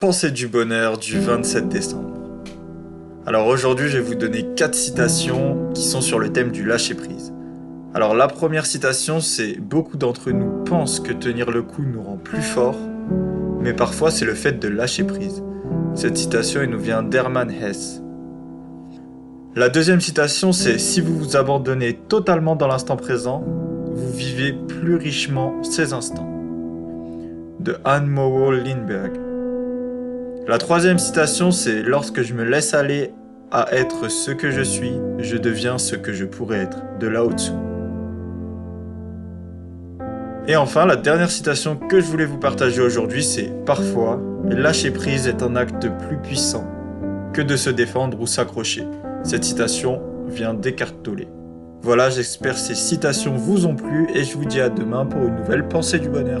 Pensée du bonheur du 27 décembre. Alors aujourd'hui, je vais vous donner quatre citations qui sont sur le thème du lâcher prise. Alors la première citation, c'est beaucoup d'entre nous pensent que tenir le coup nous rend plus forts, mais parfois c'est le fait de lâcher prise. Cette citation, elle nous vient d'Hermann Hesse. La deuxième citation, c'est si vous vous abandonnez totalement dans l'instant présent, vous vivez plus richement ces instants. De Anne Mowell Lindbergh. La troisième citation, c'est Lorsque je me laisse aller à être ce que je suis, je deviens ce que je pourrais être, de Lao Tzu. Et enfin, la dernière citation que je voulais vous partager aujourd'hui, c'est Parfois, lâcher prise est un acte plus puissant que de se défendre ou s'accrocher. Cette citation vient d'Eckhart Tolle. Voilà, j'espère ces citations vous ont plu et je vous dis à demain pour une nouvelle pensée du bonheur.